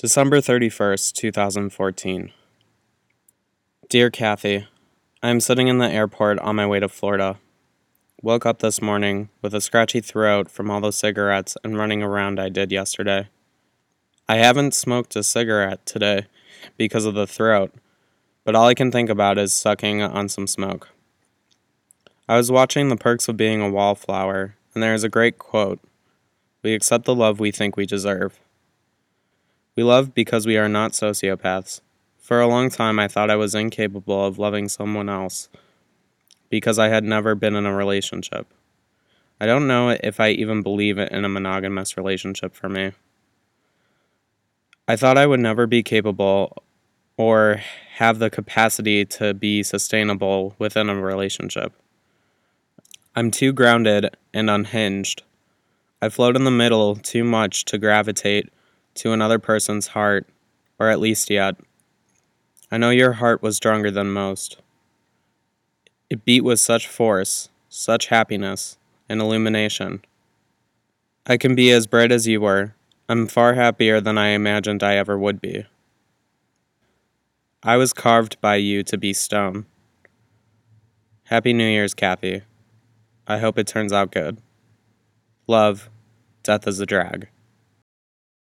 December 31st, 2014. Dear Kathy, I am sitting in the airport on my way to Florida. Woke up this morning with a scratchy throat from all the cigarettes and running around I did yesterday. I haven't smoked a cigarette today because of the throat, but all I can think about is sucking on some smoke. I was watching The Perks of Being a Wallflower, and there is a great quote We accept the love we think we deserve. We love because we are not sociopaths. For a long time, I thought I was incapable of loving someone else because I had never been in a relationship. I don't know if I even believe in a monogamous relationship for me. I thought I would never be capable or have the capacity to be sustainable within a relationship. I'm too grounded and unhinged. I float in the middle too much to gravitate to another person's heart, or at least yet. I know your heart was stronger than most. It beat with such force, such happiness, and illumination. I can be as bright as you were. I'm far happier than I imagined I ever would be. I was carved by you to be stone. Happy New Year's, Kathy. I hope it turns out good. Love, death is a drag.